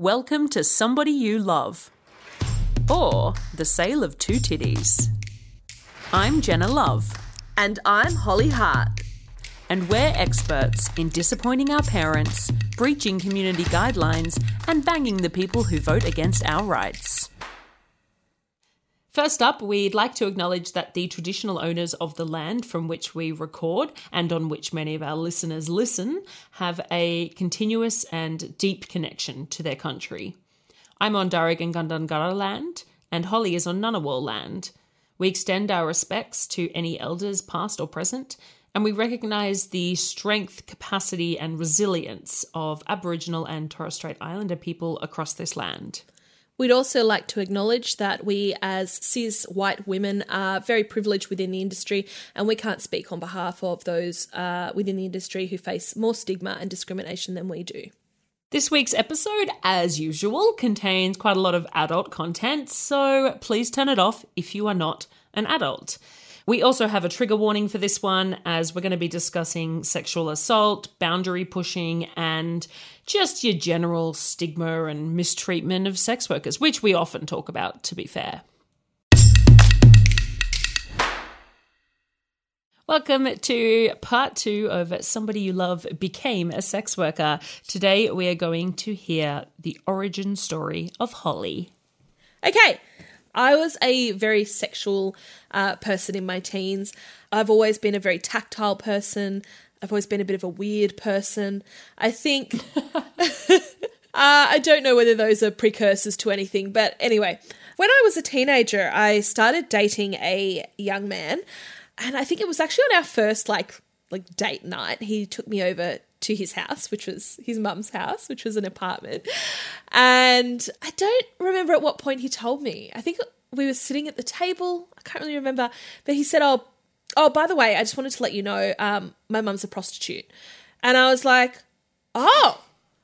Welcome to Somebody You Love. Or The Sale of Two Titties. I'm Jenna Love, And I'm Holly Hart. and we're experts in disappointing our parents, breaching community guidelines, and banging the people who vote against our rights. First up, we'd like to acknowledge that the traditional owners of the land from which we record and on which many of our listeners listen have a continuous and deep connection to their country. I'm on Darug and Gundungurra land, and Holly is on Ngunnawal land. We extend our respects to any elders, past or present, and we recognise the strength, capacity, and resilience of Aboriginal and Torres Strait Islander people across this land. We'd also like to acknowledge that we, as cis white women, are very privileged within the industry, and we can't speak on behalf of those uh, within the industry who face more stigma and discrimination than we do. This week's episode, as usual, contains quite a lot of adult content, so please turn it off if you are not an adult. We also have a trigger warning for this one, as we're going to be discussing sexual assault, boundary pushing, and just your general stigma and mistreatment of sex workers, which we often talk about, to be fair. Welcome to part two of Somebody You Love Became a Sex Worker. Today we are going to hear the origin story of Holly. Okay, I was a very sexual uh, person in my teens. I've always been a very tactile person. I've always been a bit of a weird person. I think. uh, I don't know whether those are precursors to anything, but anyway, when I was a teenager, I started dating a young man, and I think it was actually on our first like like date night. He took me over to his house, which was his mum's house, which was an apartment. And I don't remember at what point he told me. I think we were sitting at the table. I can't really remember, but he said, "Oh, oh, by the way, I just wanted to let you know, um, my mum's a prostitute." And I was like, "Oh."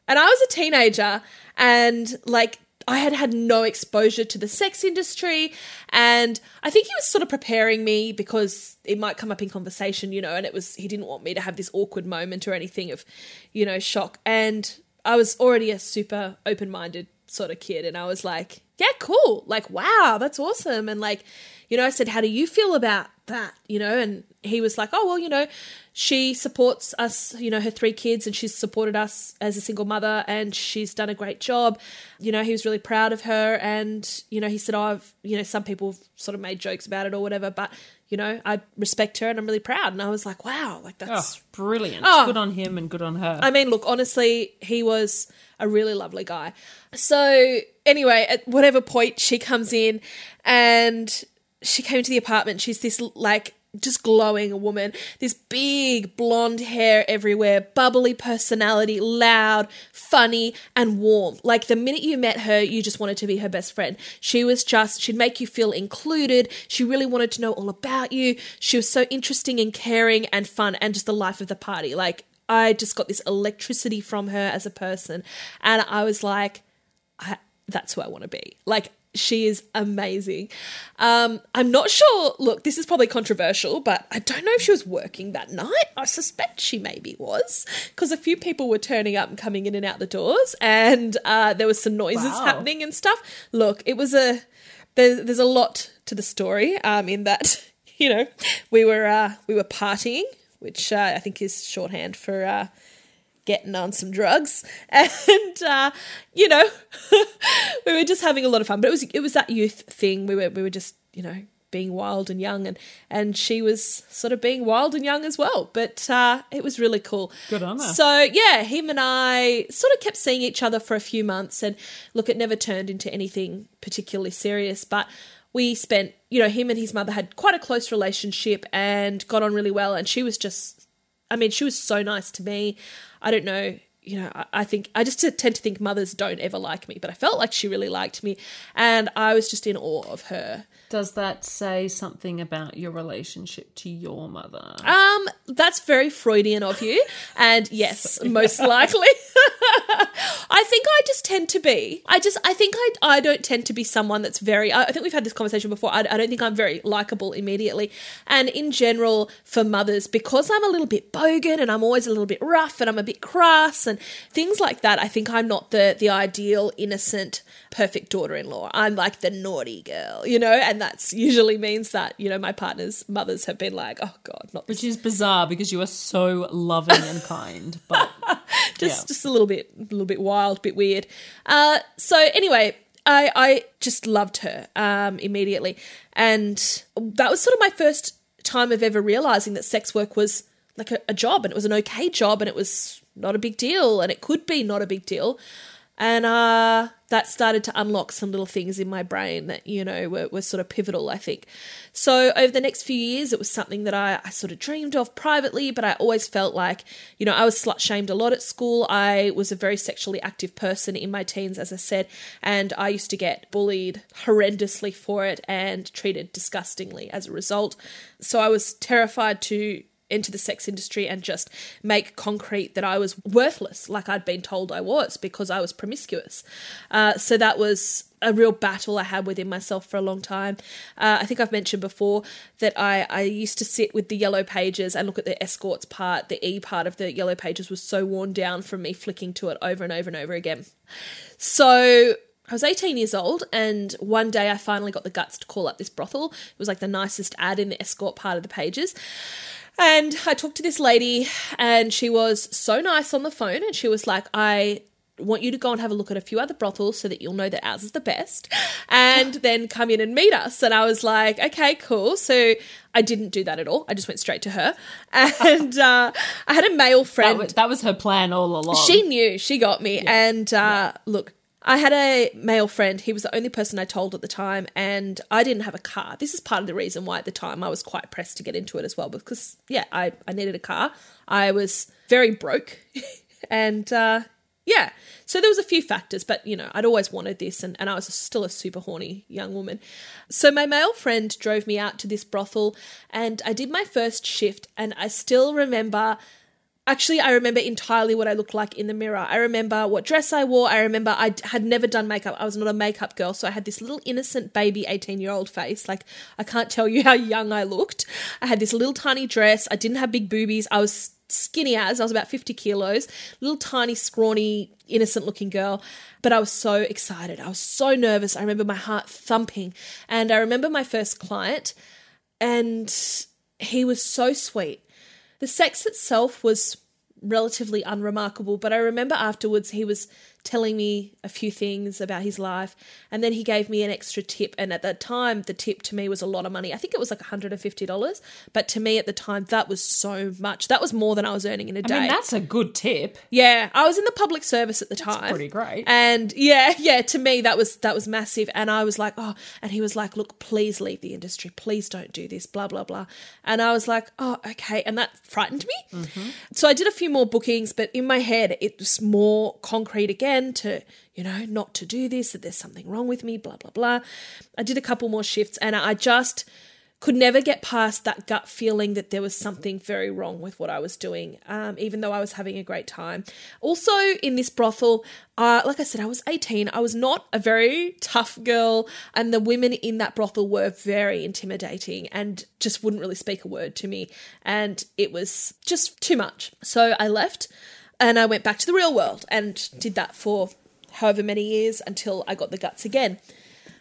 And I was a teenager and like I had had no exposure to the sex industry. And I think he was sort of preparing me because it might come up in conversation, you know, and it was, he didn't want me to have this awkward moment or anything of, you know, shock. And I was already a super open minded sort of kid. And I was like, yeah, cool. Like, wow, that's awesome. And like, you know, I said, how do you feel about that? You know, and he was like, oh, well, you know, she supports us, you know, her three kids, and she's supported us as a single mother, and she's done a great job. You know, he was really proud of her, and you know, he said, oh, I've, you know, some people sort of made jokes about it or whatever, but you know, I respect her, and I'm really proud. And I was like, wow, like that's Oh, brilliant. Oh. Good on him and good on her. I mean, look, honestly, he was a really lovely guy. So, anyway, at whatever point she comes in and she came to the apartment, she's this like just glowing woman, this big blonde hair everywhere, bubbly personality, loud, funny, and warm. Like the minute you met her, you just wanted to be her best friend. She was just, she'd make you feel included. She really wanted to know all about you. She was so interesting and caring and fun and just the life of the party. Like, I just got this electricity from her as a person. And I was like, I, that's who I want to be. Like, she is amazing. Um, I'm not sure. Look, this is probably controversial, but I don't know if she was working that night. I suspect she maybe was because a few people were turning up and coming in and out the doors, and uh, there was some noises Wow. happening and stuff. Look, it was a there, there's a lot to the story. Um, in that you know we were uh, we were partying, which uh, I think is shorthand for. Uh, getting on some drugs. And uh, you know we were just having a lot of fun. But it was it was that youth thing. We were we were just you know being wild and young. And and she was sort of being wild and young as well. But uh, it was really cool. Good on her. so yeah him and I sort of kept seeing each other for a few months. And look it never turned into anything particularly serious. But we spent you know him and his mother had quite a close relationship and got on really well and she was just I mean, she was so nice to me. I don't know, you know, I, I think I just tend to think mothers don't ever like me, but I felt like she really liked me, and I was just in awe of her. Does that say something about your relationship to your mother? Um, that's very Freudian of you, and yes, most likely. I think I just tend to be. I just, I think I, I don't tend to be someone that's very, I, I think we've had this conversation before. I, I don't think I'm very likable immediately. And in general, for mothers, because I'm a little bit bogan and I'm always a little bit rough and I'm a bit crass and things like that, I think I'm not the, the ideal, innocent, perfect daughter in law. I'm like the naughty girl, you know? And that's usually means that, you know, my partner's mothers have been like, oh God, not Which is bizarre because you are so loving and kind. But just Yeah. just a little bit a little bit wild, bit weird. Uh, so anyway, I I just loved her um, immediately, and that was sort of my first time of ever realizing that sex work was like a, a job, and it was an okay job, and it was not a big deal, and it could be not a big deal. And uh, that started to unlock some little things in my brain that, you know, were, were sort of pivotal, I think. So over the next few years, it was something that I, I sort of dreamed of privately, but I always felt like, you know, I was slut shamed a lot at school. I was a very sexually active person in my teens, as I said, and I used to get bullied horrendously for it and treated disgustingly as a result. So I was terrified to into the sex industry and just make concrete that I was worthless, like I'd been told I was because I was promiscuous. Uh, so that was a real battle I had within myself for a long time. Uh, I think I've mentioned before that I, I used to sit with the yellow pages and look at the escorts part. The E part of the yellow pages was so worn down from me flicking to it over and over and over again. So I was 18 years old, and one day I finally got the guts to call up this brothel. It was like the nicest ad in the escort part of the pages. And I talked to this lady, and she was so nice on the phone. And she was like, I want you to go and have a look at a few other brothels so that you'll know that ours is the best, and then come in and meet us. And I was like, okay, cool. So I didn't do that at all. I just went straight to her. And uh, I had a male that friend. was, that was her plan all along. She knew. She got me. And uh, look, I had a male friend. He was the only person I told at the time, and I didn't have a car. This is part of the reason why at the time I was quite pressed to get into it as well, because, yeah, I, I needed a car. I was very broke. and uh, yeah, so there was a few factors, but, you know, I'd always wanted this, and, and I was still a super horny young woman. So my male friend drove me out to this brothel, and I did my first shift, and I still remember Actually, I remember entirely what I looked like in the mirror. I remember what dress I wore. I remember I had never done makeup. I was not a makeup girl, so I had this little innocent baby 18 year old face. Like, I can't tell you how young I looked. I had this little tiny dress. I didn't have big boobies. I was skinny as I was about 50 kilos, little tiny, scrawny, innocent looking girl. But I was so excited. I was so nervous. I remember my heart thumping. And I remember my first client, and he was so sweet. The sex itself was relatively unremarkable, but I remember afterwards he was telling me a few things about his life and then he gave me an extra tip and at that time the tip to me was a lot of money. I think it was like $150, but to me at the time that was so much. That was more than I was earning in a day. I mean, that's a good tip. Yeah, I was in the public service at the time. pretty great. And yeah, yeah, to me that was that was massive. And I was like, oh, and he was like, look, please leave the industry. Please don't do this. Blah blah blah. And I was like, oh, okay. And that frightened me. Mm-hmm. So I did a few more bookings, but in my head it was more concrete again to you know not to do this. That there's something wrong with me. Blah blah blah. I did a couple more shifts, and I just could never get past that gut feeling that there was something very wrong with what I was doing, um, even though I was having a great time. Also, in this brothel, uh, like I said, I was 18. I was not a very tough girl, and the women in that brothel were very intimidating and just wouldn't really speak a word to me. And it was just too much. So I left and I went back to the real world and did that for however many years until I got the guts again.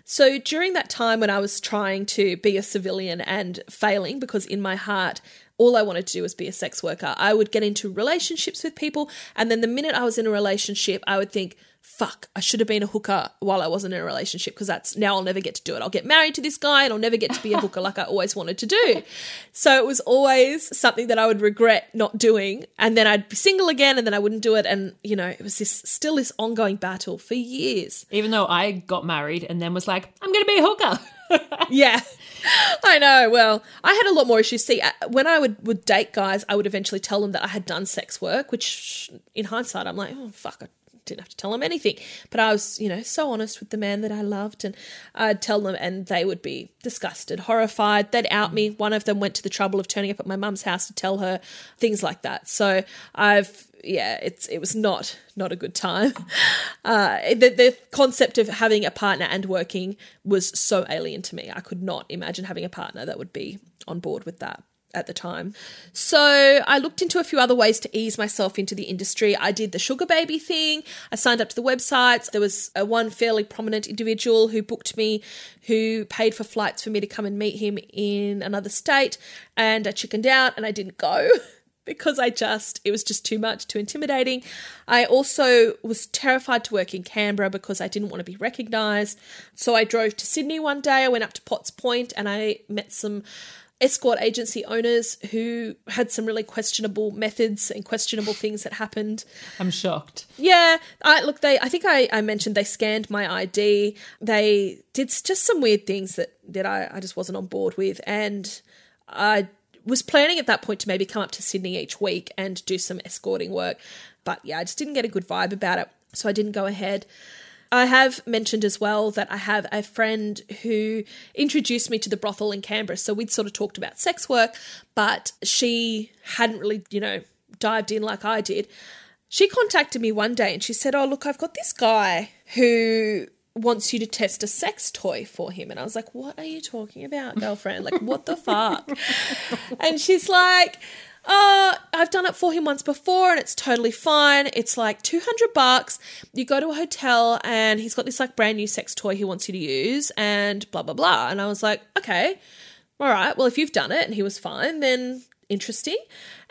So during that time when I was trying to be a civilian and failing, because in my heart, all I wanted to do was be a sex worker, I would get into relationships with people. And then the minute I was in a relationship, I would think, fuck, I should have been a hooker while I wasn't in a relationship because that's now I'll never get to do it. I'll get married to this guy and I'll never get to be a hooker like I always wanted to do. So it was always something that I would regret not doing. And then I'd be single again and then I wouldn't do it. And, you know, it was this still this ongoing battle for years. Even though I got married and then was like, I'm going to be a hooker. Yeah. I know. Well, I had a lot more issues. See, uh, when I would, would date guys, I would eventually tell them that I had done sex work, which in hindsight, I'm like, oh, fuck, I didn't have to tell them anything. But I was, you know, so honest with the man that I loved. And I'd tell them, and they would be disgusted, horrified. They'd out me. One of them went to the trouble of turning up at my mum's house to tell her things like that. So I've yeah, it's it was not not a good time. Uh, the the concept of having a partner and working was so alien to me. I could not imagine having a partner that would be on board with that at the time. So I looked into a few other ways to ease myself into the industry. I did the sugar baby thing. I signed up to the websites. There was a one fairly prominent individual who booked me, who paid for flights for me to come and meet him in another state, and I chickened out and I didn't go. because I just, it was just too much, too intimidating. I also was terrified to work in Canberra because I didn't want to be recognised. So I drove to Sydney one day. I went up to Potts Point and I met some escort agency owners who had some really questionable methods and questionable things that happened. I'm shocked. Yeah, I look they I think I, I mentioned they scanned my ID. They did just some weird things that that I, I just wasn't on board with and I was planning at that point to maybe come up to Sydney each week and do some escorting work. But yeah, I just didn't get a good vibe about it. So I didn't go ahead. I have mentioned as well that I have a friend who introduced me to the brothel in Canberra. So we'd sort of talked about sex work, but she hadn't really, you know, dived in like I did. She contacted me one day and she said, Oh, look, I've got this guy who wants you to test a sex toy for him. And I was like, What are you talking about, girlfriend? Like, what the fuck? and she's like, uh, I've done it for him once before and it's totally fine. It's like 200 bucks. You go to a hotel and he's got this like brand new sex toy he wants you to use and blah, blah, blah. And I was like, okay, all right. Well, if you've done it and he was fine, then interesting.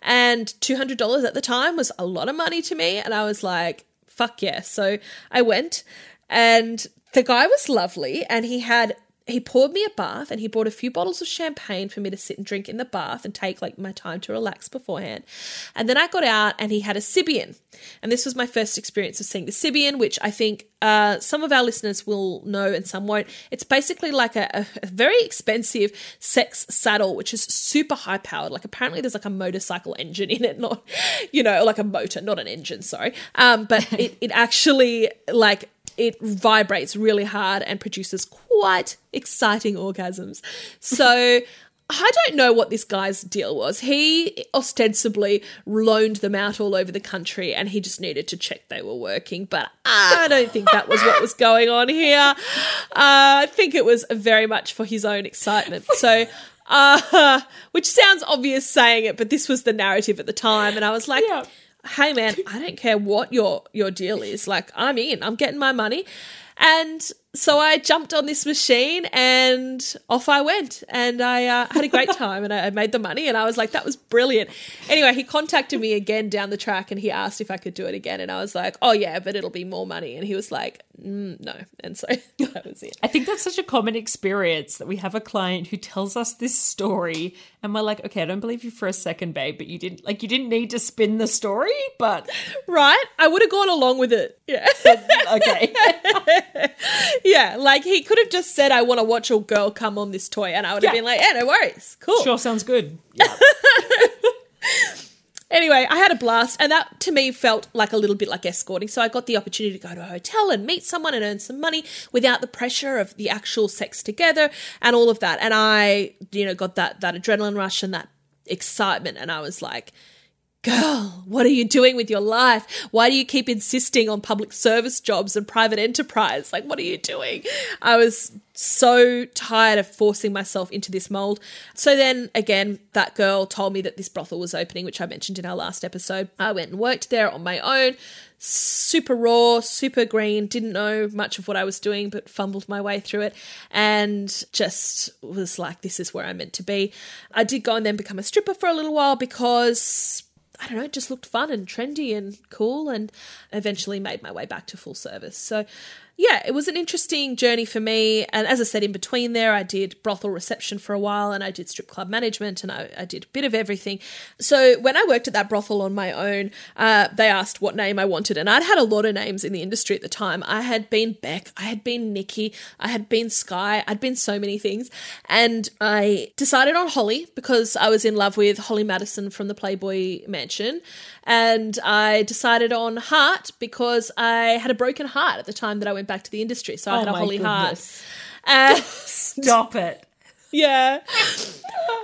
And $200 at the time was a lot of money to me. And I was like, fuck yeah. So I went and the guy was lovely and he had he poured me a bath and he brought a few bottles of champagne for me to sit and drink in the bath and take like my time to relax beforehand. And then I got out and he had a Sybian. And this was my first experience of seeing the Sybian, which I think uh, some of our listeners will know and some won't. It's basically like a, a, a very expensive sex saddle, which is super high powered. Like apparently there's like a motorcycle engine in it, not, you know, like a motor, not an engine, sorry. Um, but it, it actually like it vibrates really hard and produces quite exciting orgasms. So I don't know what this guy's deal was. He ostensibly loaned them out all over the country and he just needed to check they were working, but I don't think that was what was going on here. Uh, I think it was very much for his own excitement. So, uh, which sounds obvious saying it, but this was the narrative at the time. And I was like, yeah hey man, I don't care what your your deal is. Like I'm in. I'm getting my money. And so I jumped on this machine and off I went. And I uh, had a great time and I, I made the money. And I was like, that was brilliant. Anyway, he contacted me again down the track and he asked if I could do it again. And I was like, oh, yeah, but it'll be more money. And he was like, mm, no. And so that was it. I think that's such a common experience that we have a client who tells us this story and we're like, okay, I don't believe you for a second, babe, but you didn't like you didn't need to spin the story, but right, I would have gone along with it. Yeah, okay, yeah. Like he could have just said, "I want to watch a girl come on this toy," and I would have yeah. been like, "Yeah, no worries, cool." Sure, sounds good. Yeah. Anyway, I had a blast, and that to me felt like a little bit like escorting. So I got the opportunity to go to a hotel and meet someone and earn some money without the pressure of the actual sex together and all of that. And I, you know, got that that adrenaline rush and that excitement, and I was like, Girl, what are you doing with your life? Why do you keep insisting on public service jobs and private enterprise? Like, what are you doing? I was so tired of forcing myself into this mold. So then again, that girl told me that this brothel was opening, which I mentioned in our last episode. I went and worked there on my own. Super raw, super green, didn't know much of what I was doing, but fumbled my way through it and just was like, this is where I'm meant to be. I did go and then become a stripper for a little while because I don't know, it just looked fun and trendy and cool, and eventually made my way back to full service. So yeah, it was an interesting journey for me. And as I said, in between there, I did brothel reception for a while and I did strip club management and I, I did a bit of everything. So when I worked at that brothel on my own, uh, they asked what name I wanted. And I'd had a lot of names in the industry at the time. I had been Beck, I had been Nikki, I had been Sky, I'd been so many things. And I decided on Holly because I was in love with Holly Madison from the Playboy Mansion and I decided on heart because I had a broken heart at the time that I went back to the industry. So I oh had a holy goodness. heart. Stop it. Yeah.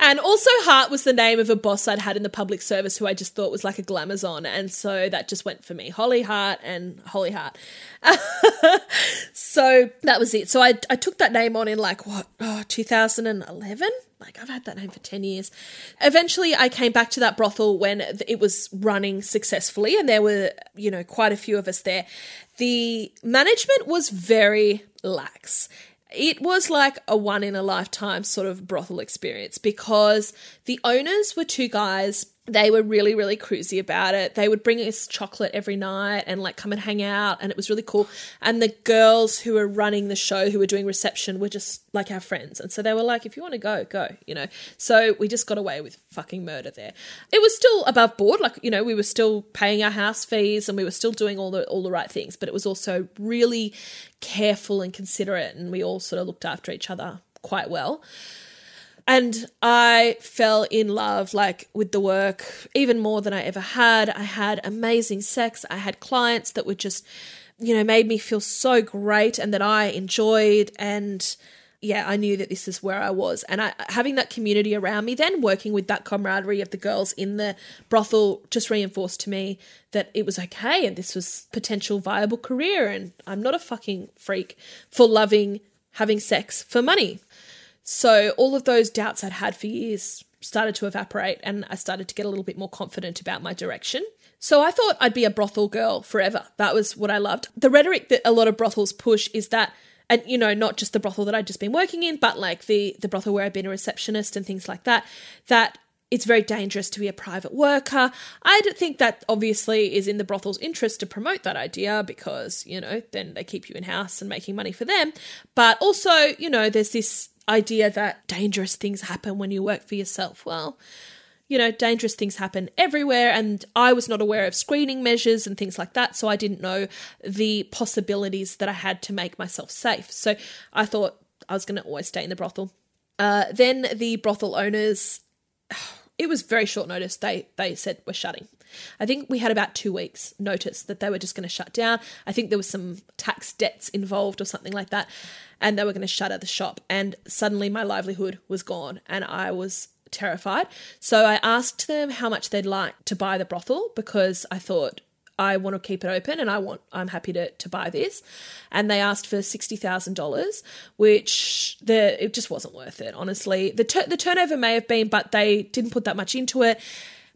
and also Hart was the name of a boss I'd had in the public service who I just thought was like a glamazon. And so that just went for me. Holly Hart and Holly Hart. so that was it. So I, I took that name on in like what, oh, 2011? Like I've had that name for 10 years. Eventually I came back to that brothel when it was running successfully and there were, you know, quite a few of us there. The management was very lax it was like a one in a lifetime sort of brothel experience because the owners were two guys they were really really cruisy about it. They would bring us chocolate every night and like come and hang out and it was really cool. And the girls who were running the show who were doing reception were just like our friends. And so they were like if you want to go go you know? So we just got away with fucking murder there. It was still above board like you know we were still paying our house fees and we were still doing all the all the right things but it was also really careful and considerate and we all sort of looked after each other quite well and I fell in love like with the work even more than I ever had. I had amazing sex. I had clients that were just, you know, made me feel so great and that I enjoyed and yeah, I knew that this is where I was. And I, having that community around me, then working with that camaraderie of the girls in the brothel, just reinforced to me that it was okay and this was potential viable career. And I'm not a fucking freak for loving having sex for money. So all of those doubts I'd had for years started to evaporate and I started to get a little bit more confident about my direction. So I thought I'd be a brothel girl forever. That was what I loved. The rhetoric that a lot of brothels push is that and you know not just the brothel that I'd just been working in but like the the brothel where I've been a receptionist and things like that that it's very dangerous to be a private worker. I think that obviously is in the brothel's interest to promote that idea because, you know, then they keep you in house and making money for them. But also, you know, there's this idea that dangerous things happen when you work for yourself. Well, you know, dangerous things happen everywhere, and I was not aware of screening measures and things like that, so I didn't know the possibilities that I had to make myself safe. So I thought I was going to always stay in the brothel. Uh, then the brothel owners, it was very short notice. They they said we're shutting. I think we had about two weeks notice that they were just going to shut down. I think there was some tax debts involved or something like that and they were going to shutter the shop. And suddenly my livelihood was gone, and I was terrified. So I asked them how much they'd like to buy the brothel because I thought I want to keep it open and I want I'm happy to to buy this. And they asked for sixty thousand dollars, which the it just wasn't worth it. Honestly, the the turnover may have been, but they didn't put that much into it.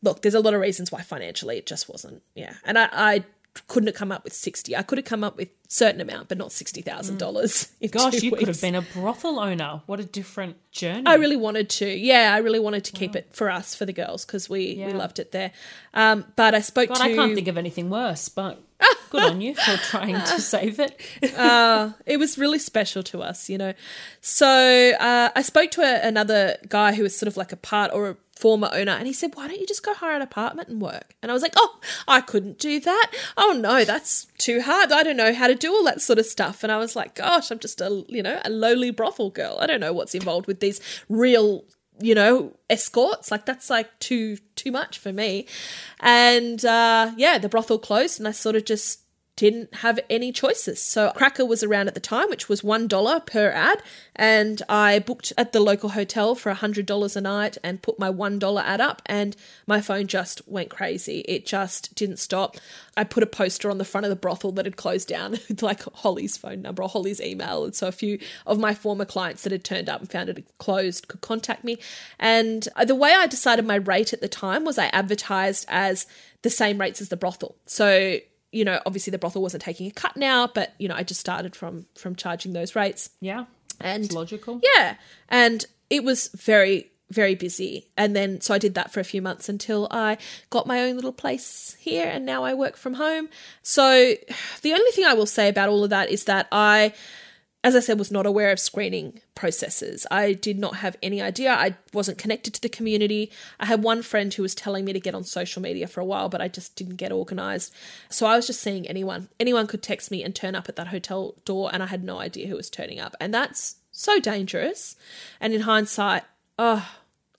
Look, there's a lot of reasons why financially it just wasn't. Yeah, and I, I couldn't have come up with 60 i could have come up with certain amount but not $60000 mm. gosh you weeks. could have been a brothel owner what a different journey i really wanted to yeah i really wanted to wow. keep it for us for the girls because we yeah. we loved it there um, but i spoke God, to i can't think of anything worse but good on you for trying to save it. uh, it was really special to us you know. So uh, i spoke to a, another guy who was sort of like a part or a former owner and he said why don't you just go hire an apartment and work? And i was like oh i couldn't do that. Oh no that's too hard. I don't know how to do all that sort of stuff. And i was like gosh i'm just a you know a lowly brothel girl. I don't know what's involved with these real you know escorts. Like that's like too too much for me. And uh yeah the brothel closed and i sort of just didn't have any choices. So Cracker was around at the time, which was $1 per ad. And I booked at the local hotel for $100 a night and put my $1 ad up, and my phone just went crazy. It just didn't stop. I put a poster on the front of the brothel that had closed down with like Holly's phone number or Holly's email. And so a few of my former clients that had turned up and found it closed could contact me. And the way I decided my rate at the time was I advertised as the same rates as the brothel. So you know, obviously the brothel wasn't taking a cut now, but you know, I just started from from charging those rates. Yeah. And it's logical. Yeah. And it was very very busy. And then so I did that for a few months until I got my own little place here and now I work from home. So the only thing I will say about all of that is that I as I said, was not aware of screening processes. I did not have any idea. I wasn't connected to the community. I had one friend who was telling me to get on social media for a while, but I just didn't get organized. So I was just seeing anyone. Anyone could text me and turn up at that hotel door, and I had no idea who was turning up. And that's so dangerous. And in hindsight, oh,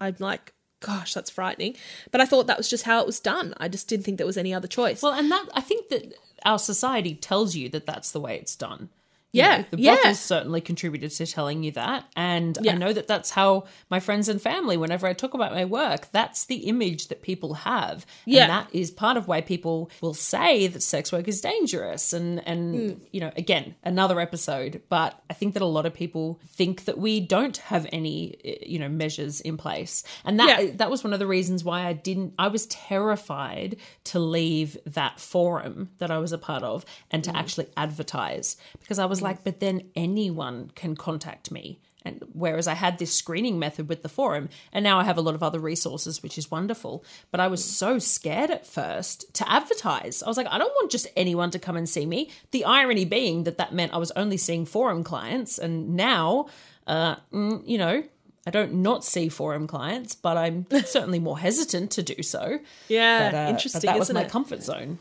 I'm like, gosh, that's frightening. But I thought that was just how it was done. I just didn't think there was any other choice. Well, and that I think that our society tells you that that's the way it's done Yeah, know, the yeah. brothels certainly contributed to telling you that, and Yeah. I know that that's how my friends and family, whenever I talk about my work, that's the image that people have, Yeah. and that is part of why people will say that sex work is dangerous. And and Hmm. you know, again, another episode, but I think that a lot of people think that we don't have any, eh, you know, measures in place, and that Yeah. that was one of the reasons why I didn't. I was terrified to leave that forum that I was a part of and Mm. to actually advertise because I was like, but then anyone can contact me. And whereas I had this screening method with the forum, and now I have a lot of other resources, which is wonderful. But I was so scared at first to advertise. I was like, I don't want just anyone to come and see me. The irony being that that meant I was only seeing forum clients, and now, uh, mm, you know, I don't not see forum clients, but I'm certainly more hesitant to do so. Yeah, But, uh, interesting, But that was my it? comfort zone.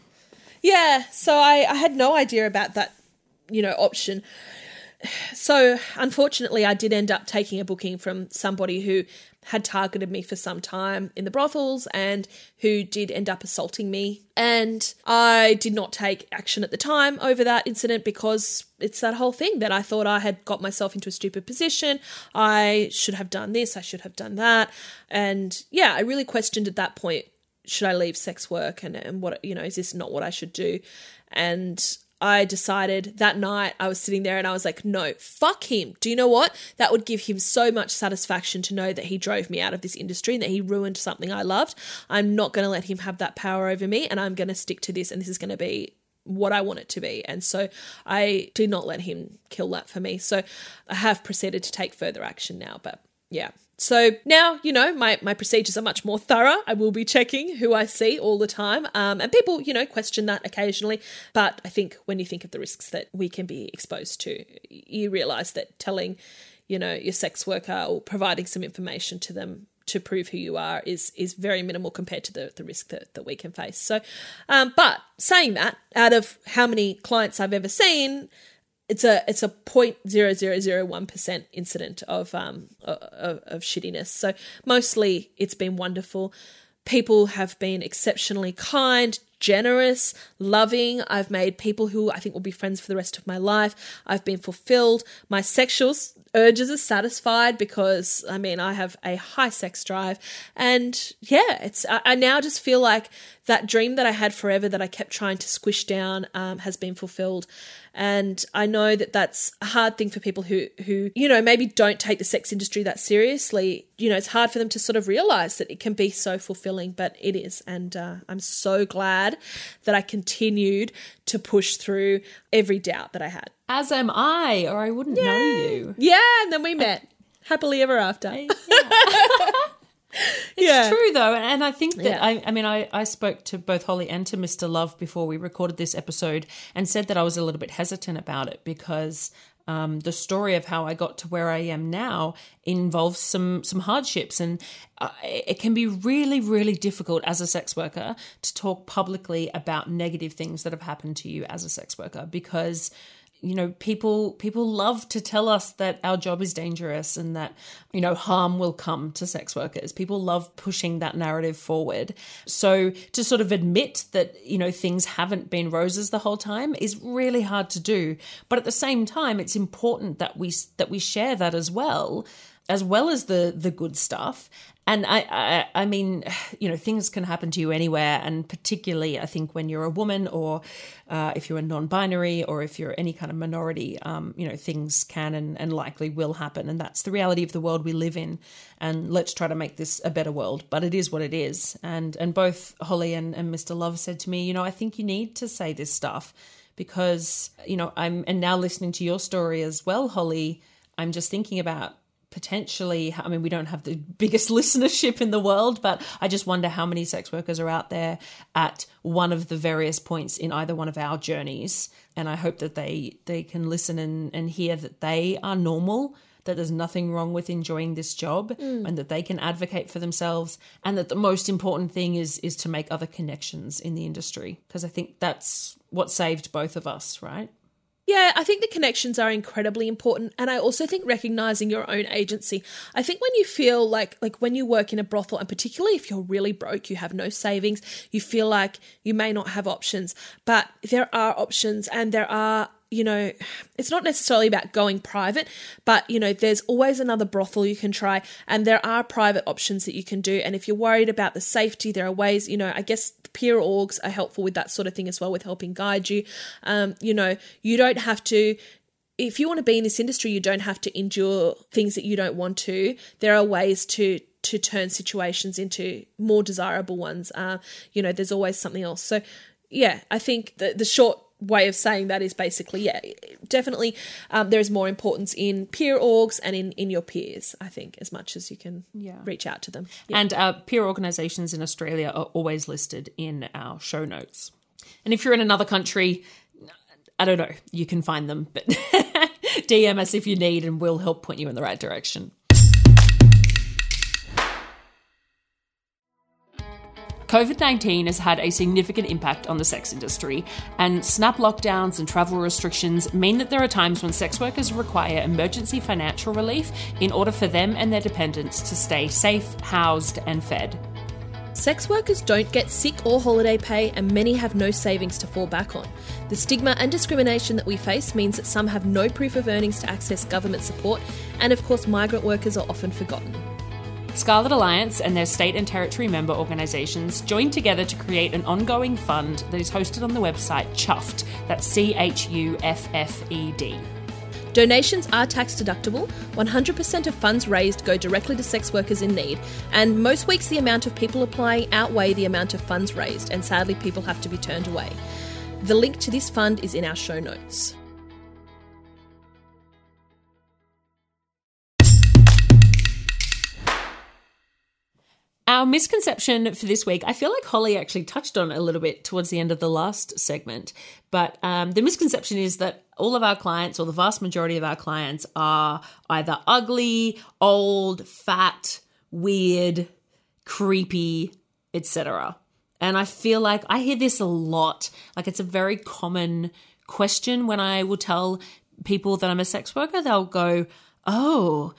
Yeah, so I, I had no idea about that, you know, option. So unfortunately, I did end up taking a booking from somebody who had targeted me for some time in the brothels and who did end up assaulting me. And I did not take action at the time over that incident because it's that whole thing that I thought I had got myself into a stupid position. I should have done this, I should have done that. And yeah, I really questioned at that point should I leave sex work and, and what, you know, is this not what I should do? And I decided that night I was sitting there and I was like, no, fuck him. Do you know what? That would give him so much satisfaction to know that he drove me out of this industry and that he ruined something I loved. I'm not going to let him have that power over me and I'm going to stick to this and this is going to be what I want it to be. And so I did not let him kill that for me. So I have proceeded to take further action now. But yeah. So now, you know, my, my procedures are much more thorough. I will be checking who I see all the time. Um, and people, you know, question that occasionally. But I think when you think of the risks that we can be exposed to, you realize that telling, you know, your sex worker or providing some information to them to prove who you are is is very minimal compared to the, the risk that, that we can face. So, um, but saying that, out of how many clients I've ever seen, it's a it's a point zero zero zero one percent incident of um of, of shittiness. So mostly it's been wonderful. People have been exceptionally kind, generous, loving. I've made people who I think will be friends for the rest of my life. I've been fulfilled. My sexual urges are satisfied because I mean I have a high sex drive, and yeah, it's I, I now just feel like that dream that I had forever that I kept trying to squish down um, has been fulfilled. And I know that that's a hard thing for people who, who, you know, maybe don't take the sex industry that seriously. You know, it's hard for them to sort of realize that it can be so fulfilling, but it is. And uh, I'm so glad that I continued to push through every doubt that I had. As am I, or I wouldn't know you. Yeah, and then we met happily ever after. It's Yeah. true though, and I think that Yeah. I, I mean, I, I spoke to both Holly and to Mr. Love before we recorded this episode, and said that I was a little bit hesitant about it because um, the story of how I got to where I am now involves some some hardships, and uh, it can be really, really difficult as a sex worker to talk publicly about negative things that have happened to you as a sex worker because you know people people love to tell us that our job is dangerous and that you know harm will come to sex workers. People love pushing that narrative forward. So to sort of admit that you know things haven't been roses the whole time is really hard to do. But at the same time it's important that we that we share that as well as well as the the good stuff. And I, I i mean you know things can happen to you anywhere. And particularly i think when you're a woman or uh, if you're a non-binary or if you're any kind of minority um, you know things can and, and likely will happen. And that's the reality of the world we live in. And let's try to make this a better world. But it is what it is. And and both holly and, and mr love said to me you know i think you need to say this stuff because you know i'm and now listening to your story as well holly i'm just thinking about potentially i mean we don't have the biggest listenership in the world but i just wonder how many sex workers are out there at one of the various points in either one of our journeys. And i hope that they they can listen and and hear that they are normal that there's nothing wrong with enjoying this job mm. and that they can advocate for themselves and that the most important thing is is to make other connections in the industry. Because i think that's what saved both of us right Yeah, I think the connections are incredibly important and I also think recognizing your own agency. I think when you feel like like when you work in a brothel and particularly if you're really broke, you have no savings, you feel like you may not have options, but there are options and there are you know, it's not necessarily about going private, but, you know, there's always another brothel you can try, and there are private options that you can do. And if you're worried about the safety, there are ways, you know, I guess peer orgs are helpful with that sort of thing as well, with helping guide you. Um, you know, you don't have to if you want to be in this industry, you don't have to endure things that you don't want to. There are ways to to turn situations into more desirable ones. Uh, you know, there's always something else. So, yeah, I think the the short way of saying that is basically yeah definitely um, there is more importance in peer orgs and in in your peers i think as much as you can Yeah. reach out to them And uh, peer organisations in Australia are always listed in our show notes. And if you're in another country, I don't know, you can find them, but DM us if you need and we'll help point you in the right direction. COVID 19 has had a significant impact on the sex industry, and snap lockdowns and travel restrictions mean that there are times when sex workers require emergency financial relief in order for them and their dependents to stay safe, housed, and fed. Sex workers don't get sick or holiday pay, and many have no savings to fall back on. The stigma and discrimination that we face means that some have no proof of earnings to access government support, and of course, migrant workers are often forgotten. Scarlet Alliance and their state and territory member organisations joined together to create an ongoing fund that is hosted on the website Chuffed, that's C H U F F E D. Donations are tax deductible. 100% of funds raised go directly to sex workers in need, and most weeks the amount of people applying outweigh the amount of funds raised, and sadly, people have to be turned away. The link to this fund is in our show notes. Our misconception for this week, I feel like Holly actually touched on a little bit towards the end of the last segment, but um, the misconception is that all of our clients, or the vast majority of our clients, are either ugly, old, fat, weird, creepy, etc. And I feel like I hear this a lot. Like it's a very common question when I will tell people that I'm a sex worker. They'll go, Oh,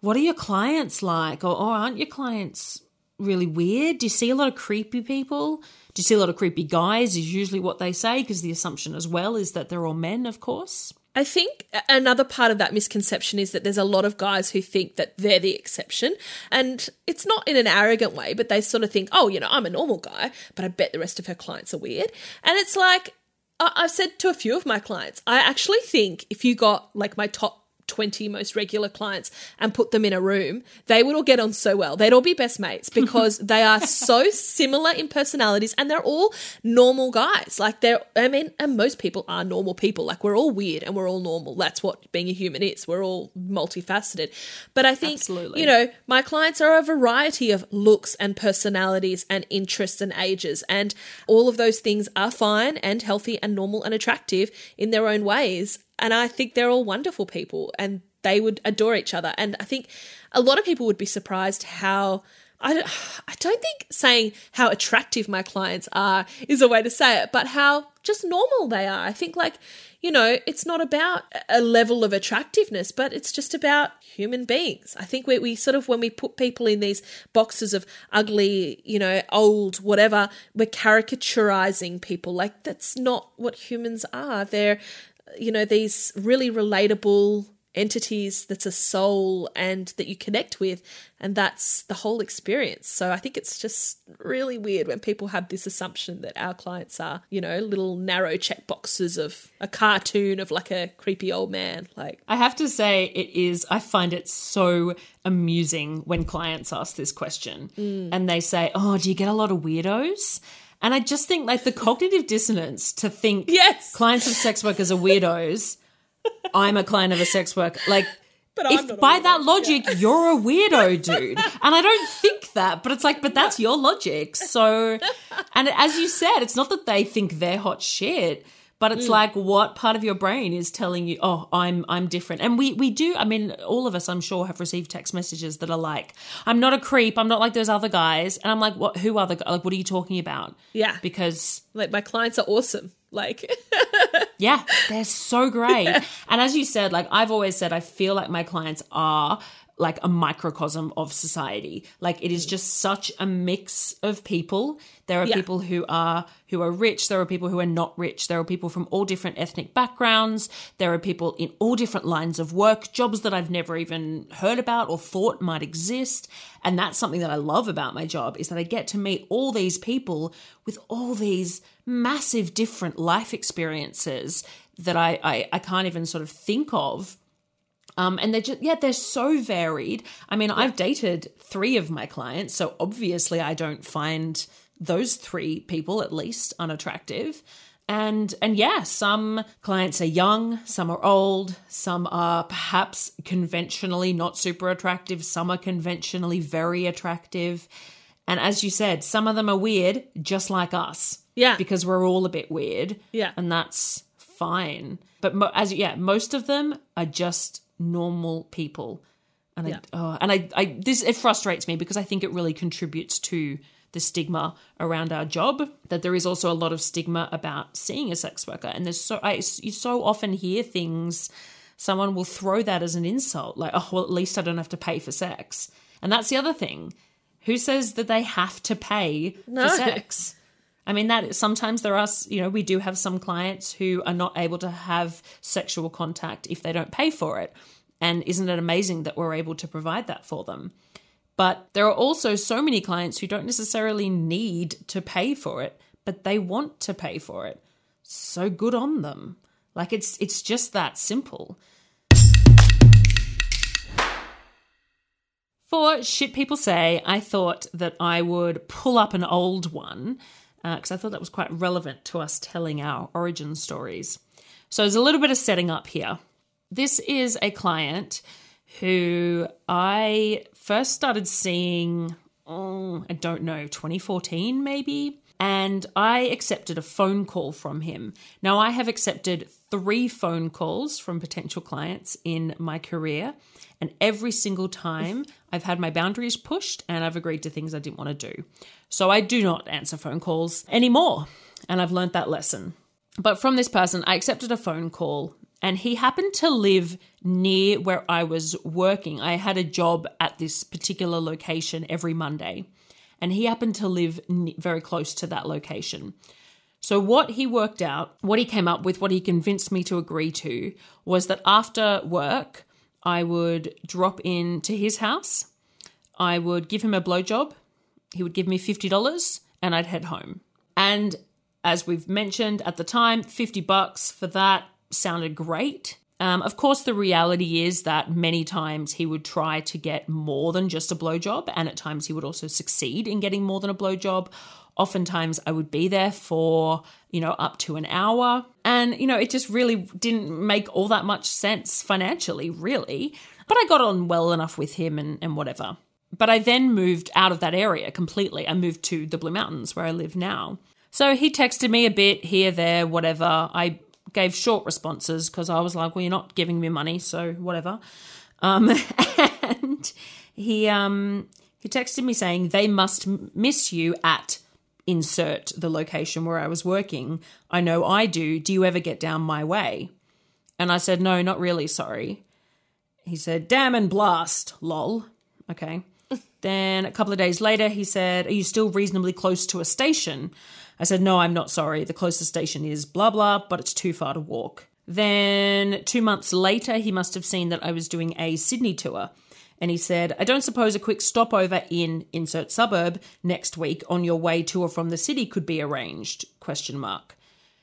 what are your clients like? Or, or aren't your clients really weird? Do you see a lot of creepy people? Do you see a lot of creepy guys? Is usually what they say because the assumption as well is that they're all men, of course. I think another part of that misconception is that there's a lot of guys who think that they're the exception. And it's not in an arrogant way, but they sort of think, oh, you know, I'm a normal guy, but I bet the rest of her clients are weird. And it's like, I've said to a few of my clients, I actually think if you got like my top 20 most regular clients and put them in a room, they would all get on so well. They'd all be best mates because they are so similar in personalities and they're all normal guys. Like they're, I mean, and most people are normal people. Like we're all weird and we're all normal. That's what being a human is. We're all multifaceted. But I think, Absolutely. you know, my clients are a variety of looks and personalities and interests and ages. And all of those things are fine and healthy and normal and attractive in their own ways. And I think they're all wonderful people and they would adore each other. And I think a lot of people would be surprised how. I don't, I don't think saying how attractive my clients are is a way to say it, but how just normal they are. I think, like, you know, it's not about a level of attractiveness, but it's just about human beings. I think we, we sort of, when we put people in these boxes of ugly, you know, old, whatever, we're caricaturizing people. Like, that's not what humans are. They're, you know, these really relatable entities that's a soul and that you connect with and that's the whole experience. So i think it's just really weird when people have this assumption that our clients are you know little narrow check boxes of a cartoon of like a creepy old man like I have to say, it is, I find it so amusing when clients ask this question. Mm. And they say, Oh, do you get a lot of weirdos? And I just think, like, the cognitive dissonance to think Yes. clients of sex workers are weirdos. I'm a client of a sex worker. Like, But I'm if by weirdo. that logic, you're a weirdo, dude. And I don't think that, but it's like, but that's your logic. So, and as you said, it's not that they think they're hot shit, but Mm. it's like what part of your brain is telling you, oh, I'm I'm different. And we we do. I mean, all of us, I'm sure, have received text messages that are like, I'm not a creep. I'm not like those other guys. And I'm like, what? Who other? Like, what are you talking about? Yeah. because like my clients are awesome like yeah, they're so great. And as you said, like I've always said, I feel like my clients are like a microcosm of society. Like it is mm. just such a mix of people. There are Yeah. people who are who are rich, there are people who are not rich. There are people from all different ethnic backgrounds. There are people in all different lines of work, jobs that I've never even heard about or thought might exist. And that's something that I love about my job is that I get to meet all these people with all these massive different life experiences that I, I, I can't even sort of think of um, and they're just, yeah, they're so varied. I mean, I've dated three of my clients, so obviously I don't find those three people at least unattractive. And and yeah, some clients are young, some are old, some are perhaps conventionally not super attractive, some are conventionally very attractive. And as you said, some of them are weird, just like us. Yeah. Because we're all a bit weird. Yeah. And that's fine. But mo- as yeah, most of them are just normal people. And I oh, and I, I this it frustrates me because I think it really contributes to the stigma around our job that there is also a lot of stigma about seeing a sex worker. And there's so I you so often hear things someone will throw that as an insult like oh well at least I don't have to pay for sex. And that's the other thing. Who says that they have to pay No. for sex I mean that sometimes there are you know we do have some clients who are not able to have sexual contact if they don't pay for it and isn't it amazing that we're able to provide that for them but there are also so many clients who don't necessarily need to pay for it, but they want to pay for it. So good on them. Like it's it's just that simple. For shit people say, I thought that I would pull up an old one Uh, because I thought that was quite relevant to us telling our origin stories. So there's a little bit of setting up here. This is a client who I first started seeing, oh, I don't know, 2014 maybe. And I accepted a phone call from him. Now, I have accepted three phone calls from potential clients in my career. And every single time I've had my boundaries pushed and I've agreed to things I didn't want to do. So I do not answer phone calls anymore. And I've learned that lesson. But from this person, I accepted a phone call and he happened to live near where I was working. I had a job at this particular location every Monday, and he happened to live very close to that location. So, what he worked out, what he came up with, what he convinced me to agree to was that after work, I would drop in to his house, I would give him a blowjob, he would give me $50, and I'd head home. And as we've mentioned at the time, 50 bucks for that sounded great. Um, of course, the reality is that many times he would try to get more than just a blowjob, and at times he would also succeed in getting more than a blowjob. Oftentimes, I would be there for, you know, up to an hour. And, you know, it just really didn't make all that much sense financially, really. But I got on well enough with him and, and whatever. But I then moved out of that area completely. I moved to the Blue Mountains where I live now. So he texted me a bit here, there, whatever. I gave short responses because I was like, well, you're not giving me money, so whatever. Um, and he um, he texted me saying they must miss you at insert the location where I was working. I know I do. Do you ever get down my way? And I said, no, not really. Sorry. He said, damn and blast, lol. Okay. then a couple of days later, he said, Are you still reasonably close to a station? I said, No, I'm not sorry. The closest station is blah, blah, but it's too far to walk. Then two months later, he must have seen that I was doing a Sydney tour. And he said, I don't suppose a quick stopover in insert suburb next week on your way to or from the city could be arranged? Question mark.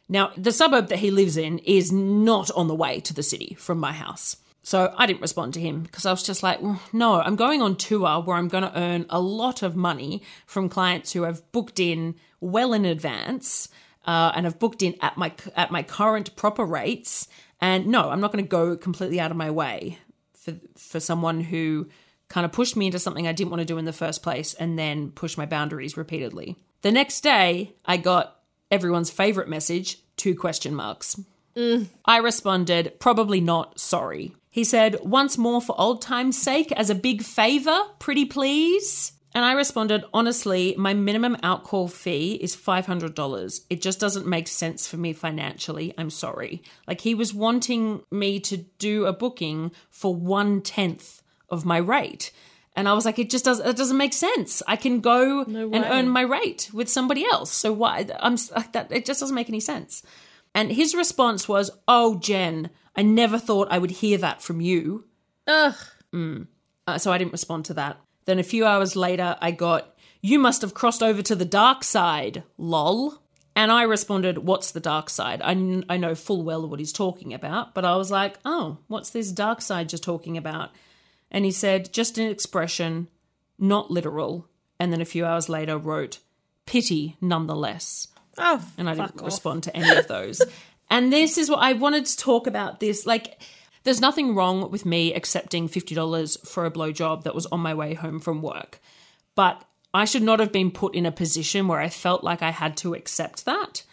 Now, the suburb that he lives in is not on the way to the city from my house. So I didn't respond to him because I was just like, "Mm, no, I'm going on tour where I'm going to earn a lot of money from clients who have booked in well in advance uh, and have booked in at my at my current proper rates. And no, I'm not going to go completely out of my way for for someone who kind of pushed me into something I didn't want to do in the first place and then pushed my boundaries repeatedly. The next day, I got everyone's favorite message, two question marks. Mm. I responded, probably not, sorry. He said, once more for old time's sake, as a big favour, pretty please. And I responded, honestly, my minimum outcall fee is $500. It just doesn't make sense for me financially. I'm sorry. Like he was wanting me to do a booking for one tenth of my rate. And I was like, it just does. It doesn't make sense. I can go and earn my rate with somebody else. So why? I'm like that. It just doesn't make any sense. And his response was, "Oh, Jen, I never thought I would hear that from you." Ugh. Uh, so I didn't respond to that. Then a few hours later, I got, You must have crossed over to the dark side, lol. And I responded, What's the dark side? I, kn- I know full well what he's talking about, but I was like, Oh, what's this dark side you're talking about? And he said, Just an expression, not literal. And then a few hours later wrote, Pity nonetheless Oh, and I didn't off. respond to any of those. and this is what I wanted to talk about this. Like, there's nothing wrong with me accepting $50 for a blowjob that was on my way home from work. But I should not have been put in a position where I felt like I had to accept that.